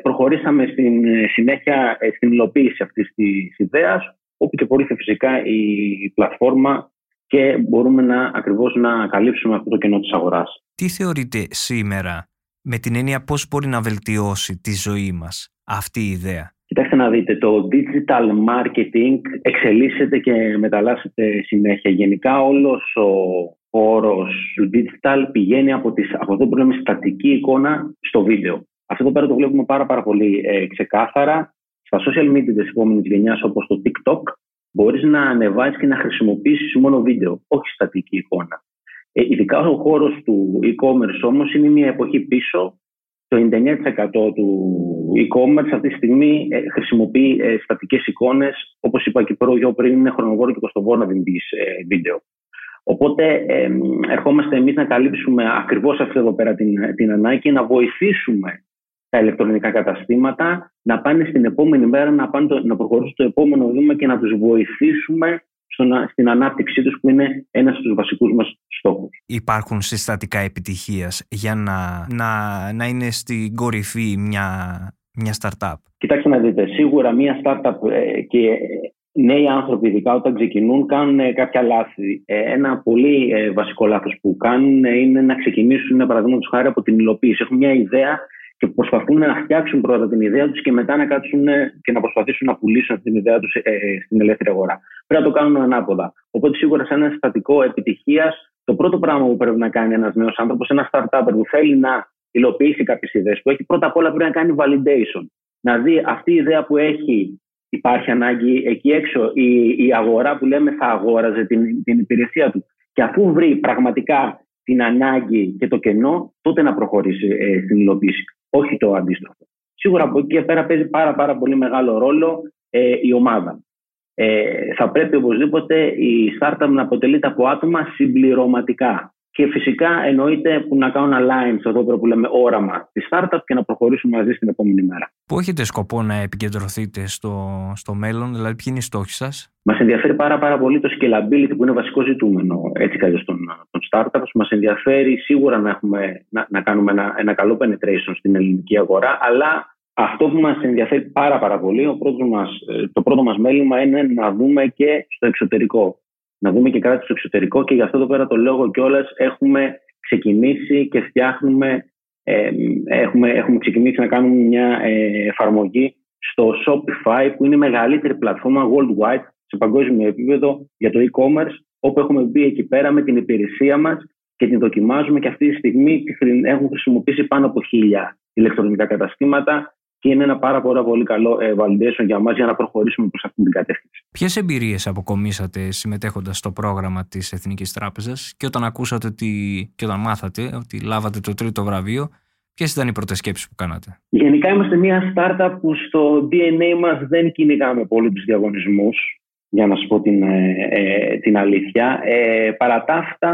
προχωρήσαμε στην συνέχεια στην υλοποίηση αυτής της ιδέας όπου και πολύ φυσικά η πλατφόρμα και μπορούμε να ακριβώς να καλύψουμε αυτό το κενό της αγοράς. Τι θεωρείτε σήμερα με την έννοια πώς μπορεί να βελτιώσει τη ζωή μας αυτή η ιδέα; Κοιτάξτε να δείτε, το digital marketing εξελίσσεται και μεταλλάσσεται συνέχεια. Γενικά όλος ο όρος του digital πηγαίνει από, τις, από αυτό που λέμε στατική εικόνα στο βίντεο. Αυτό εδώ πέρα το βλέπουμε πάρα, πάρα πολύ ε, ξεκάθαρα στα social media της επόμενης γενιάς, όπως το TikTok, μπορείς να ανεβάσεις και να χρησιμοποιήσεις μόνο βίντεο, όχι στατική εικόνα. Ε, ειδικά ο χώρος του e-commerce όμως είναι μια εποχή πίσω. Το 99% του e-commerce αυτή τη στιγμή ε, χρησιμοποιεί ε, στατικές εικόνες. Όπως είπα και πιο πριν, είναι χρονοβόρο και κοστοβόρο να δημιουργήσει ε, βίντεο. Οπότε ε, ερχόμαστε εμείς να καλύψουμε ακριβώς αυτή εδώ πέρα την, την ανάγκη και να βοηθήσουμε τα ηλεκτρονικά καταστήματα να πάνε στην επόμενη μέρα, να, πάνε το, να προχωρήσουν στο επόμενο βήμα και να τους βοηθήσουμε στο, στην ανάπτυξή τους που είναι ένας από τους βασικούς μας στόχους. Υπάρχουν συστατικά επιτυχίας για να, να, να είναι στην κορυφή μια, μια startup; Κοιτάξτε να δείτε, σίγουρα μια startup ε, και νέοι άνθρωποι ειδικά όταν ξεκινούν κάνουν ε, κάποια λάθη. Ε, ένα πολύ βασικό λάθος που κάνουν είναι να ξεκινήσουν παραδείγματος χάρη από την υλοποίηση. Έχουν μια ιδέα και προσπαθούν να φτιάξουν πρώτα την ιδέα τους και μετά να κάτσουν και να προσπαθήσουν να πουλήσουν αυτή την ιδέα τους ε, στην ελεύθερη αγορά. Πρέπει να το κάνουν ανάποδα. Οπότε σίγουρα σε ένα συστατικό επιτυχίας, το πρώτο πράγμα που πρέπει να κάνει ένας νέος άνθρωπος, ένα startup που θέλει να υλοποιήσει κάποιες ιδέες που έχει, πρώτα απ' όλα πρέπει να κάνει validation. Να δει αυτή η ιδέα που έχει, υπάρχει ανάγκη εκεί έξω, η, η αγορά που λέμε θα αγόραζε την, την υπηρεσία του. Και αφού βρει πραγματικά την ανάγκη και το κενό, τότε να προχωρήσει ε, στην υλοποίηση όχι το αντίστροφο. σίγουρα από εκεί και πέρα παίζει πάρα, πάρα πολύ μεγάλο ρόλο ε, η ομάδα. Ε, θα πρέπει οπωσδήποτε η startup να αποτελείται από άτομα συμπληρωματικά. Και φυσικά εννοείται που να κάνουν align στο εδώ που λέμε όραμα της startup και να προχωρήσουμε μαζί στην επόμενη μέρα. Πού έχετε σκοπό να επικεντρωθείτε στο, στο μέλλον, δηλαδή ποιοι είναι οι στόχοι σας, Μας ενδιαφέρει πάρα, πάρα πολύ το scalability που είναι βασικό ζητούμενο έτσι κι των, των startups. Μας ενδιαφέρει σίγουρα να, έχουμε, να, να κάνουμε ένα, ένα καλό penetration στην ελληνική αγορά, αλλά αυτό που μας ενδιαφέρει πάρα, πάρα πολύ, ο πρώτος μας, ε, το πρώτο μας μέλημα είναι να δούμε και στο εξωτερικό να δούμε και κάτι στο εξωτερικό και γι' αυτό εδώ πέρα το λόγο κιόλας έχουμε ξεκινήσει και φτιάχνουμε, ε, έχουμε, έχουμε ξεκινήσει να κάνουμε μια ε, εφαρμογή στο Shopify που είναι η μεγαλύτερη πλατφόρμα worldwide σε παγκόσμιο επίπεδο για το e-commerce όπου έχουμε μπει εκεί πέρα με την υπηρεσία μας και την δοκιμάζουμε και αυτή τη στιγμή έχουν χρησιμοποιήσει πάνω από χίλια ηλεκτρονικά καταστήματα και είναι ένα πάρα, πάρα πολύ καλό ε, validation για μας για να προχωρήσουμε προς αυτήν την κατεύθυνση. Ποιες εμπειρίες αποκομίσατε συμμετέχοντας στο πρόγραμμα της Εθνικής Τράπεζας; Και όταν ακούσατε ότι, και όταν μάθατε ότι λάβατε το τρίτο βραβείο, ποιες ήταν οι πρώτες σκέψεις που κάνατε; Γενικά είμαστε μια startup που στο DNA μας δεν κυνηγάμε πολύ τους διαγωνισμούς, για να σου πω την, ε, ε την αλήθεια. Ε, παρά τα αυτά,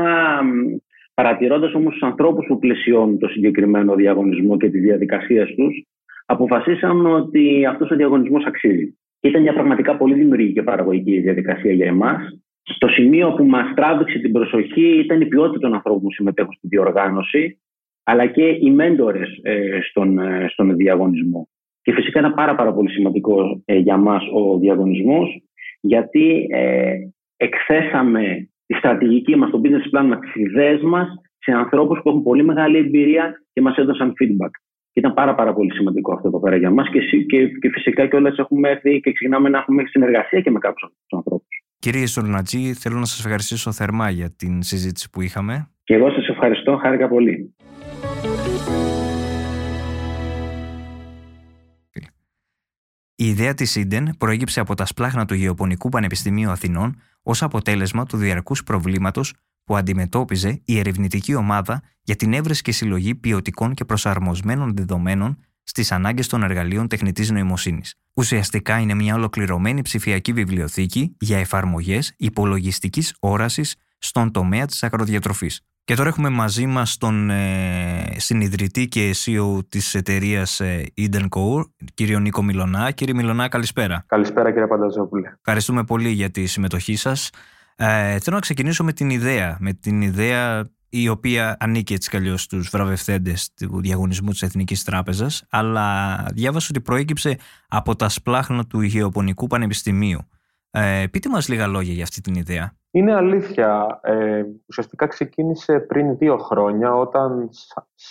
παρατηρώντας όμως τους ανθρώπους που πλαισιώνουν το συγκεκριμένο διαγωνισμό και τη διαδικασία τους, αποφασίσαμε ότι αυτός ο διαγωνισμός αξίζει. Ήταν μια πραγματικά πολύ δημιουργική και παραγωγική διαδικασία για εμάς. Στο σημείο που μας τράβηξε την προσοχή ήταν η ποιότητα των ανθρώπων που συμμετέχουν στη διοργάνωση, αλλά και οι μέντορες ε, στον, ε, στον διαγωνισμό. Και φυσικά είναι πάρα, πάρα πολύ σημαντικό ε, για μας ο διαγωνισμός, γιατί ε, εκθέσαμε τη στρατηγική μας, το business plan μα, τις ιδέες μας σε ανθρώπους που έχουν πολύ μεγάλη εμπειρία και μας έδωσαν feedback ήταν πάρα, πάρα πολύ σημαντικό αυτό εδώ πέρα για μας και, και, και φυσικά κιόλας έχουμε έρθει και ξεκινάμε να έχουμε συνεργασία και με κάποιους ανθρώπους. Κύριε Σολνατζή, θέλω να σας ευχαριστήσω θερμά για την συζήτηση που είχαμε. Και εγώ σας ευχαριστώ, χάρηκα πολύ. Η ιδέα της Ίντεν προέγυψε από τα σπλάχνα του Γεωπονικού Πανεπιστημίου Αθηνών ως αποτέλεσμα του διαρκούς προβλήματος που αντιμετώπιζε η ερευνητική ομάδα για την έβρεση και συλλογή ποιοτικών και προσαρμοσμένων δεδομένων στις ανάγκες των εργαλείων τεχνητής νοημοσύνης. Ουσιαστικά είναι μια ολοκληρωμένη ψηφιακή βιβλιοθήκη για εφαρμογές υπολογιστικής όρασης στον τομέα της αγροδιατροφή. Και τώρα έχουμε μαζί μας τον ε, συνειδητή και CEO της εταιρείας ε, Eden Core, κύριο Νίκο Μιλονά. Κύριε Μιλονά, καλησπέρα. Καλησπέρα, κύριε Πανταζόπουλε. Ευχαριστούμε πολύ για τη συμμετοχή σας. Ε, θέλω να ξεκινήσω με την ιδέα, με την ιδέα η οποία ανήκει έτσι κι στους βραβευθέντες του διαγωνισμού της Εθνικής Τράπεζας, αλλά διάβασα ότι προέκυψε από τα σπλάχνα του Γεωπονικού Πανεπιστημίου. Ε, πείτε μας λίγα λόγια για αυτή την ιδέα. Είναι αλήθεια. Ε, ουσιαστικά ξεκίνησε πριν δύο χρόνια, όταν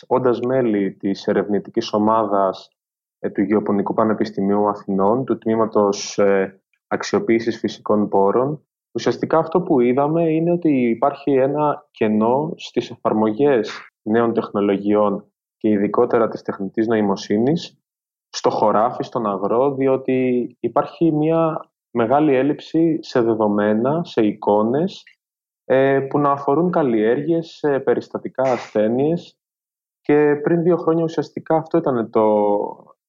όντας μέλη της ερευνητικής ομάδας ε, του Γεωπονικού Πανεπιστημίου Αθηνών, του Τμήματος ε, Αξιοποίησης Φυσικών Πόρων, Ουσιαστικά αυτό που είδαμε είναι ότι υπάρχει ένα κενό στις εφαρμογές νέων τεχνολογιών και ειδικότερα της τεχνητής νοημοσύνης στο χωράφι, στον αγρό, διότι υπάρχει μια μεγάλη έλλειψη σε δεδομένα, σε εικόνες ε, που να αφορούν καλλιέργειες, περιστατικά ασθένειες και πριν δύο χρόνια ουσιαστικά αυτό ήταν το,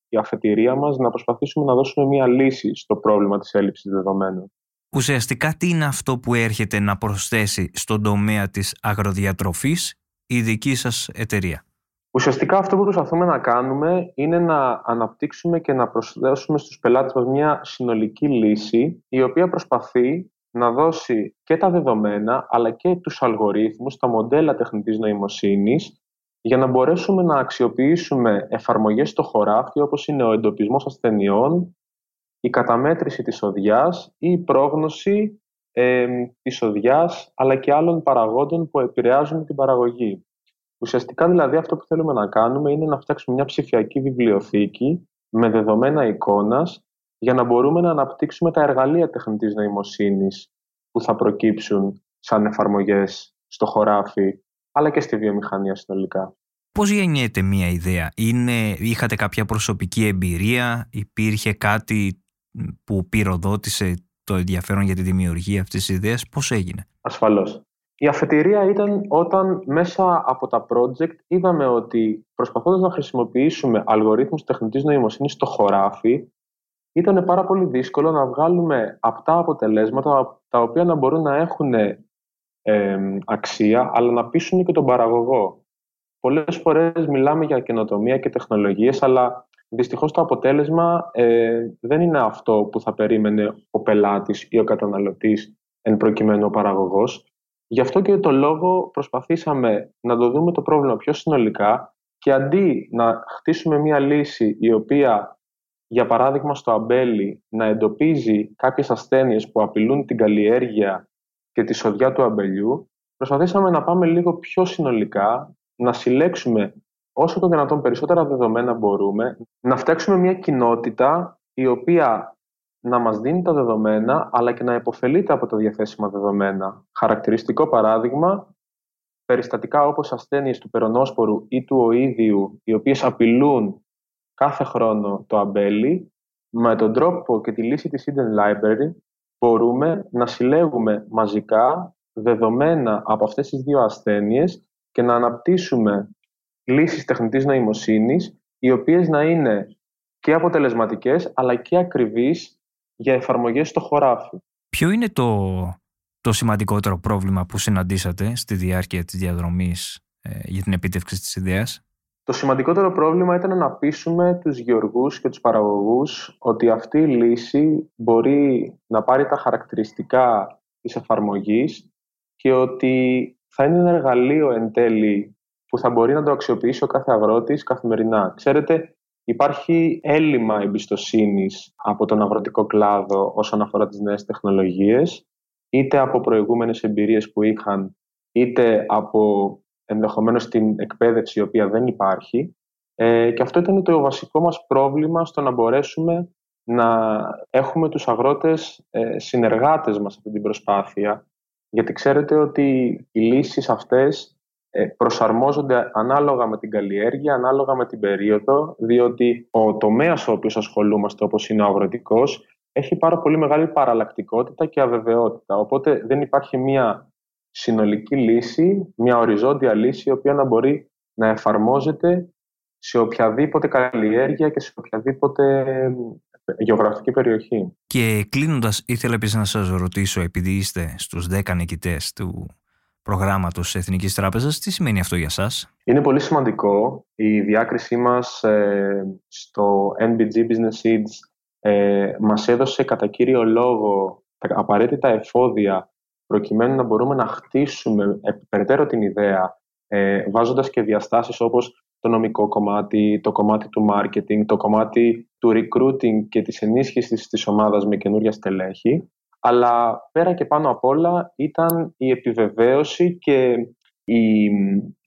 η αφετηρία μας να προσπαθήσουμε να δώσουμε μια λύση στο πρόβλημα της έλλειψης δεδομένων. Ουσιαστικά τι είναι αυτό που έρχεται να προσθέσει στον τομέα της αγροδιατροφής η δική σας εταιρεία; Ουσιαστικά αυτό που προσπαθούμε να κάνουμε είναι να αναπτύξουμε και να προσθέσουμε στους πελάτες μας μια συνολική λύση η οποία προσπαθεί να δώσει και τα δεδομένα αλλά και τους αλγορίθμους, τα μοντέλα τεχνητής νοημοσύνης για να μπορέσουμε να αξιοποιήσουμε εφαρμογές στο χωράφι όπως είναι ο εντοπισμός ασθενειών, η καταμέτρηση της οδιάς ή η πρόγνωση ε, της οδιάς αλλά και άλλων παραγόντων που επηρεάζουν την παραγωγή. Ουσιαστικά δηλαδή αυτό που θέλουμε να κάνουμε είναι να φτιάξουμε μια ψηφιακή βιβλιοθήκη με δεδομένα εικόνας για να μπορούμε να αναπτύξουμε τα εργαλεία τεχνητής νοημοσύνης που θα προκύψουν σαν εφαρμογές στο χωράφι αλλά και στη βιομηχανία συνολικά. Πώς γεννιέται μια ιδέα, Είναι, είχατε κάποια προσωπική εμπειρία, υπήρχε κάτι που πυροδότησε το ενδιαφέρον για τη δημιουργία αυτής της ιδέας, πώς έγινε; Ασφαλώς. Η αφετηρία ήταν όταν μέσα από τα project είδαμε ότι προσπαθώντας να χρησιμοποιήσουμε αλγορίθμους τεχνητής νοημοσύνης στο χωράφι, ήταν πάρα πολύ δύσκολο να βγάλουμε αυτά αποτελέσματα τα οποία να μπορούν να έχουν αξία, αλλά να πείσουν και τον παραγωγό. Πολλές φορές μιλάμε για καινοτομία και τεχνολογίες, αλλά δυστυχώς το αποτέλεσμα ε, δεν είναι αυτό που θα περίμενε ο πελάτης ή ο καταναλωτής εν προκειμένου ο παραγωγός. Γι' αυτό και το λόγο προσπαθήσαμε να το δούμε το πρόβλημα πιο συνολικά και αντί να χτίσουμε μια λύση η οποία, για παράδειγμα στο αμπέλι, να εντοπίζει κάποιες ασθένειες που απειλούν την καλλιέργεια και τη σοδιά του αμπελιού, προσπαθήσαμε να πάμε λίγο πιο συνολικά, να συλλέξουμε όσο το δυνατόν περισσότερα δεδομένα μπορούμε, να φτιάξουμε μια κοινότητα η οποία να μας δίνει τα δεδομένα, αλλά και να υποφελείται από τα διαθέσιμα δεδομένα. Χαρακτηριστικό παράδειγμα, περιστατικά όπως ασθένειες του περονόσπορου ή του οίδιου, οι οποίες απειλούν κάθε χρόνο το αμπέλι, με τον τρόπο και τη λύση της Hidden Library μπορούμε να συλλέγουμε μαζικά δεδομένα από αυτές τις δύο ασθένειες και να αναπτύσσουμε λύσεις τεχνητής νοημοσύνης, οι οποίες να είναι και αποτελεσματικές, αλλά και ακριβείς για εφαρμογές στο χωράφι. Ποιο είναι το, το σημαντικότερο πρόβλημα που συναντήσατε στη διάρκεια της διαδρομής ε, για την επίτευξη της ιδέας; Το σημαντικότερο πρόβλημα ήταν να πείσουμε τους γεωργούς και τους παραγωγούς ότι αυτή η λύση μπορεί να πάρει τα χαρακτηριστικά της εφαρμογής και ότι θα είναι ένα εργαλείο εν τέλει που θα μπορεί να το αξιοποιήσει ο κάθε αγρότης καθημερινά. Ξέρετε, Υπάρχει έλλειμμα εμπιστοσύνης από τον αγροτικό κλάδο όσον αφορά τις νέες τεχνολογίες, είτε από προηγούμενες εμπειρίες που είχαν, είτε από ενδεχομένως την εκπαίδευση η οποία δεν υπάρχει. Ε, και αυτό ήταν το βασικό μας πρόβλημα στο να μπορέσουμε να έχουμε τους αγρότες ε, συνεργάτες μας αυτή την προσπάθεια. Γιατί ξέρετε ότι οι λύσεις αυτές ε, προσαρμόζονται ανάλογα με την καλλιέργεια, ανάλογα με την περίοδο, διότι ο τομέας ο οποίος ασχολούμαστε, όπως είναι ο αγροτικός, έχει πάρα πολύ μεγάλη παραλλακτικότητα και αβεβαιότητα. Οπότε δεν υπάρχει μια συνολική λύση, μια οριζόντια λύση, η οποία να μπορεί να εφαρμόζεται σε οποιαδήποτε καλλιέργεια και σε οποιαδήποτε γεωγραφική περιοχή. Και κλείνοντας, ήθελα επίσης να σας ρωτήσω, επειδή είστε στους 10 νικητές του προγράμματος Εθνικής Τράπεζας. Τι σημαίνει αυτό για σας; Είναι πολύ σημαντικό. Η διάκρισή μας ε, στο NBG Business Seeds ε, μας έδωσε κατά κύριο λόγο τα απαραίτητα εφόδια προκειμένου να μπορούμε να χτίσουμε περαιτέρω την ιδέα ε, βάζοντας και διαστάσεις όπως το νομικό κομμάτι, το κομμάτι του marketing, το κομμάτι του recruiting και της ενίσχυσης της ομάδας με καινούργια στελέχη αλλά πέρα και πάνω απ' όλα ήταν η επιβεβαίωση και η,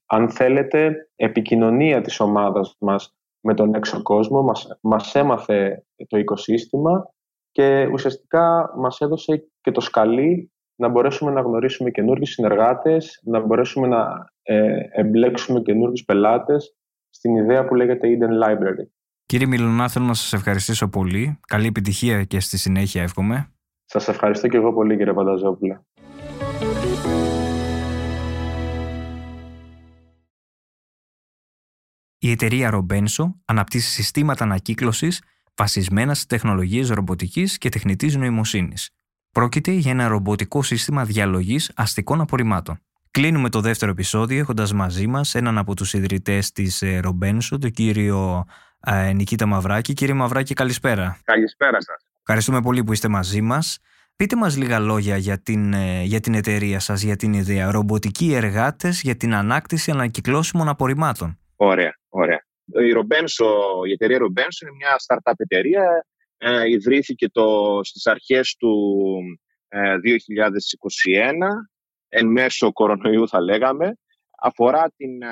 αν θέλετε, επικοινωνία της ομάδας μας με τον έξω κόσμο. Μας, μας έμαθε το οικοσύστημα και ουσιαστικά μας έδωσε και το σκαλί να μπορέσουμε να γνωρίσουμε καινούργιους συνεργάτες, να μπορέσουμε να ε, εμπλέξουμε καινούργιους πελάτες στην ιδέα που λέγεται Eden Library. Κύριε Μιλωνά, θέλω να σας ευχαριστήσω πολύ. Καλή επιτυχία και στη συνέχεια εύχομαι. Σας ευχαριστώ και εγώ πολύ κύριε Πανταζόπουλε. Η εταιρεία Ρομπένσο αναπτύσσει συστήματα ανακύκλωσης βασισμένα στις τεχνολογίες ρομποτικής και τεχνητής νοημοσύνης. Πρόκειται για ένα ρομποτικό σύστημα διαλογής αστικών απορριμμάτων. Κλείνουμε το δεύτερο επεισόδιο έχοντας μαζί μας έναν από τους ιδρυτές της ε, Ρομπένσο, τον κύριο ε, Νικήτα Μαυράκη. Κύριε Μαυράκη, καλησπέρα. Καλησπέρα σας. Ευχαριστούμε πολύ που είστε μαζί μας. Πείτε μας λίγα λόγια για την, ε, για την εταιρεία σας, για την ιδέα. Ρομποτικοί εργάτες για την ανάκτηση ανακυκλώσιμων απορριμμάτων. Ωραία, ωραία. Η, Ρομπένσο, η εταιρεία Ρομπένσο είναι μια startup εταιρεία. Ε, ιδρύθηκε το, στις αρχές του ε, 2021, εν μέσω κορονοϊού θα λέγαμε. Αφορά την, ε,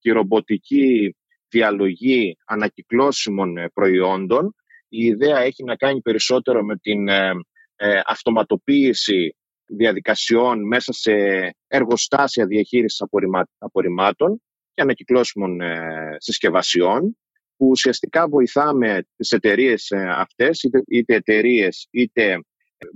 τη ρομποτική διαλογή ανακυκλώσιμων ε, προϊόντων η ιδέα έχει να κάνει περισσότερο με την ε, ε, αυτοματοποίηση διαδικασιών μέσα σε εργοστάσια διαχείρισης απορριμμάτων και ανακυκλώσιμων ε, συσκευασιών που ουσιαστικά βοηθάμε τις εταιρείες αυτές, είτε, είτε εταιρείες είτε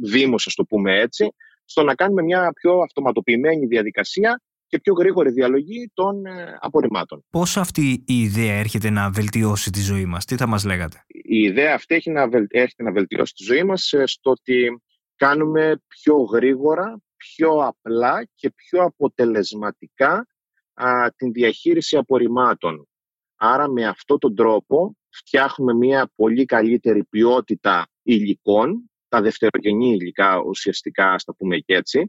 δήμους, ας το πούμε έτσι, στο να κάνουμε μια πιο αυτοματοποιημένη διαδικασία και πιο γρήγορη διαλογή των ε, απορριμμάτων. Πώς αυτή η ιδέα έρχεται να βελτιώσει τη ζωή μας, τι θα μας λέγατε; Η ιδέα αυτή έχει να, έρχεται να βελτιώσει τη ζωή μας ε, στο ότι κάνουμε πιο γρήγορα, πιο απλά και πιο αποτελεσματικά α, την διαχείριση απορριμμάτων. Άρα με αυτόν τον τρόπο φτιάχνουμε μια πολύ καλύτερη ποιότητα υλικών, τα δευτερογενή υλικά ουσιαστικά, ας τα πούμε και έτσι, ε,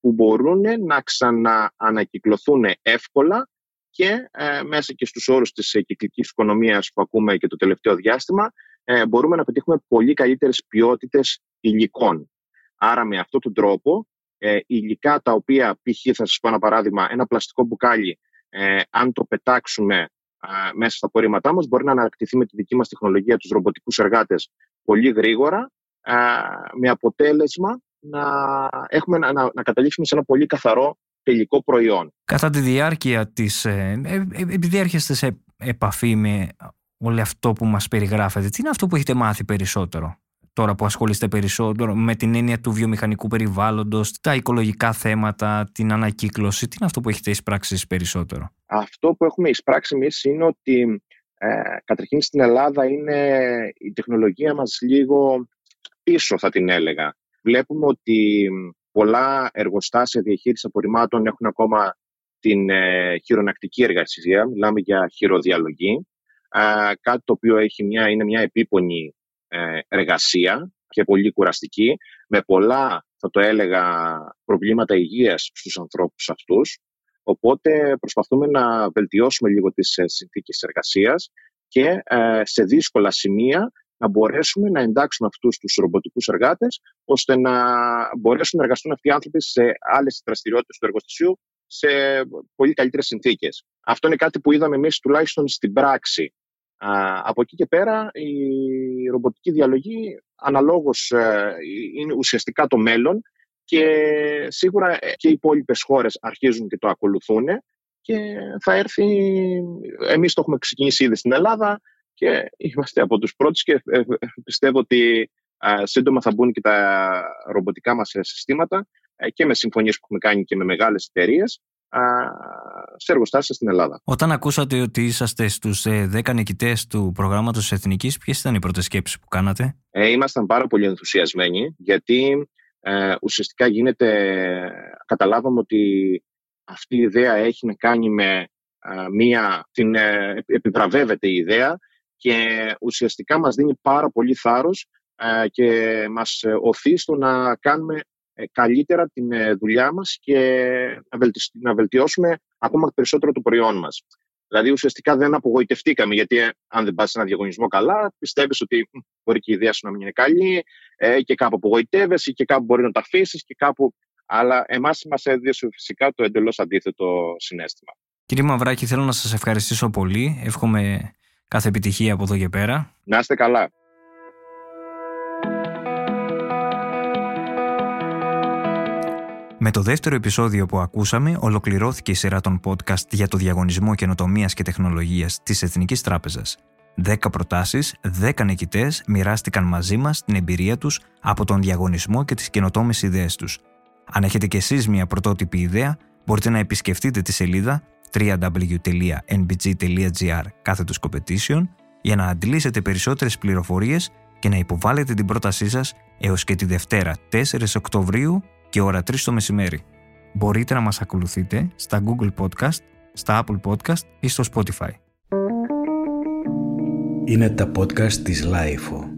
που μπορούν να ξαναανακυκλωθούν εύκολα και ε, μέσα και στους όρους της κυκλικής οικονομίας που ακούμε και το τελευταίο διάστημα ε, μπορούμε να πετύχουμε πολύ καλύτερες ποιότητες υλικών. Άρα με αυτόν τον τρόπο υλικά τα οποία π.χ. θα σας πω ένα παράδειγμα ένα πλαστικό μπουκάλι αν το πετάξουμε μέσα στα απορρίμματά μας μπορεί να ανακτηθεί με τη δική μας τεχνολογία τους ρομποτικούς εργάτες πολύ γρήγορα με αποτέλεσμα να, έχουμε, να, να καταλήξουμε σε ένα πολύ καθαρό τελικό προϊόν. Κατά τη διάρκεια της, ε, ε, ε, επειδή έρχεστε σε επαφή με όλο αυτό που μας περιγράφετε, τι είναι αυτό που έχετε μάθει περισσότερο τώρα που ασχολείστε περισσότερο με την έννοια του βιομηχανικού περιβάλλοντος, τα οικολογικά θέματα, την ανακύκλωση, τι είναι αυτό που έχετε εισπράξει περισσότερο; Αυτό που έχουμε εισπράξει εμείς είναι ότι ε, καταρχήν στην Ελλάδα είναι η τεχνολογία μας λίγο πίσω θα την έλεγα βλέπουμε ότι πολλά εργοστάσια διαχείρισης απορριμμάτων έχουν ακόμα την ε, χειρονακτική εργασία, μιλάμε για χειροδιαλογή, κάτι το οποίο έχει μια, είναι μια επίπονη ε, εργασία και πολύ κουραστική, με πολλά, θα το έλεγα, προβλήματα υγείας στους ανθρώπους αυτούς. Οπότε προσπαθούμε να βελτιώσουμε λίγο τις ε, συνθήκες εργασίας και σε δύσκολα σημεία να μπορέσουμε να εντάξουμε αυτούς τους ρομποτικούς εργάτες, ώστε να μπορέσουν να εργαστούν αυτοί οι άνθρωποι σε άλλες δραστηριότητες του εργοστασίου σε πολύ καλύτερες συνθήκες. Αυτό είναι κάτι που είδαμε εμείς τουλάχιστον στην πράξη. από εκεί και πέρα η ρομποτική διαλογή αναλόγως ε, είναι ουσιαστικά το μέλλον και σίγουρα ε, και οι υπόλοιπες χώρες αρχίζουν και το ακολουθούν και θα έρθει, εμείς το έχουμε ξεκινήσει ήδη στην Ελλάδα, και είμαστε από τους πρώτους και ε, ε, πιστεύω ότι σύντομα θα μπουν και τα ρομποτικά μας συστήματα ε, και με συμφωνίες που έχουμε κάνει και με μεγάλες εταιρείες σε εργοστάσια στην Ελλάδα. Όταν ακούσατε ότι είσαστε στους 10 νικητές του προγράμματος Εθνικής, ποιες ήταν οι πρώτες σκέψεις που κάνατε; Ε, ήμασταν πάρα πολύ ενθουσιασμένοι γιατί ε, ουσιαστικά γίνεται, καταλάβαμε ότι αυτή η ιδέα έχει να κάνει με μία, την, επιβραβεύεται η ιδέα και ουσιαστικά μας δίνει πάρα πολύ θάρρος ε, και μας οθεί στο να κάνουμε ε, καλύτερα την ε, δουλειά μας και να βελτιώσουμε ακόμα περισσότερο το προϊόν μας. Δηλαδή ουσιαστικά δεν απογοητευτήκαμε γιατί αν δεν πας σε ένα διαγωνισμό καλά πιστεύεις ότι μπορεί και η ιδέα σου να μην είναι καλή και κάπου απογοητεύεσαι και κάπου μπορεί να τα αφήσεις και κάπου... Αλλά εμάς μας έδωσε φυσικά το εντελώς αντίθετο συνέστημα. Κύριε Μαυράκη, θέλω να σας ευχαριστήσω πολύ. Εύχομαι Κάθε επιτυχία από εδώ και πέρα. Να είστε καλά. Με το δεύτερο επεισόδιο που ακούσαμε, ολοκληρώθηκε η σειρά των podcast για το διαγωνισμό καινοτομίας και τεχνολογίας της Εθνικής Τράπεζας. Δέκα προτάσεις, δέκα νικητές μοιράστηκαν μαζί μας την εμπειρία τους από τον διαγωνισμό και τις καινοτόμες ιδέες τους. Αν έχετε κι εσείς μια πρωτότυπη ιδέα, μπορείτε να επισκεφτείτε τη σελίδα www.nbg.gr κάθετος competition για να αντλήσετε περισσότερες πληροφορίες και να υποβάλλετε την πρότασή σας έως και τη Δευτέρα 4 Οκτωβρίου και ώρα 3 το μεσημέρι. Μπορείτε να μας ακολουθείτε στα Google Podcast, στα Apple Podcast ή στο Spotify. Είναι τα podcast της Lifeo.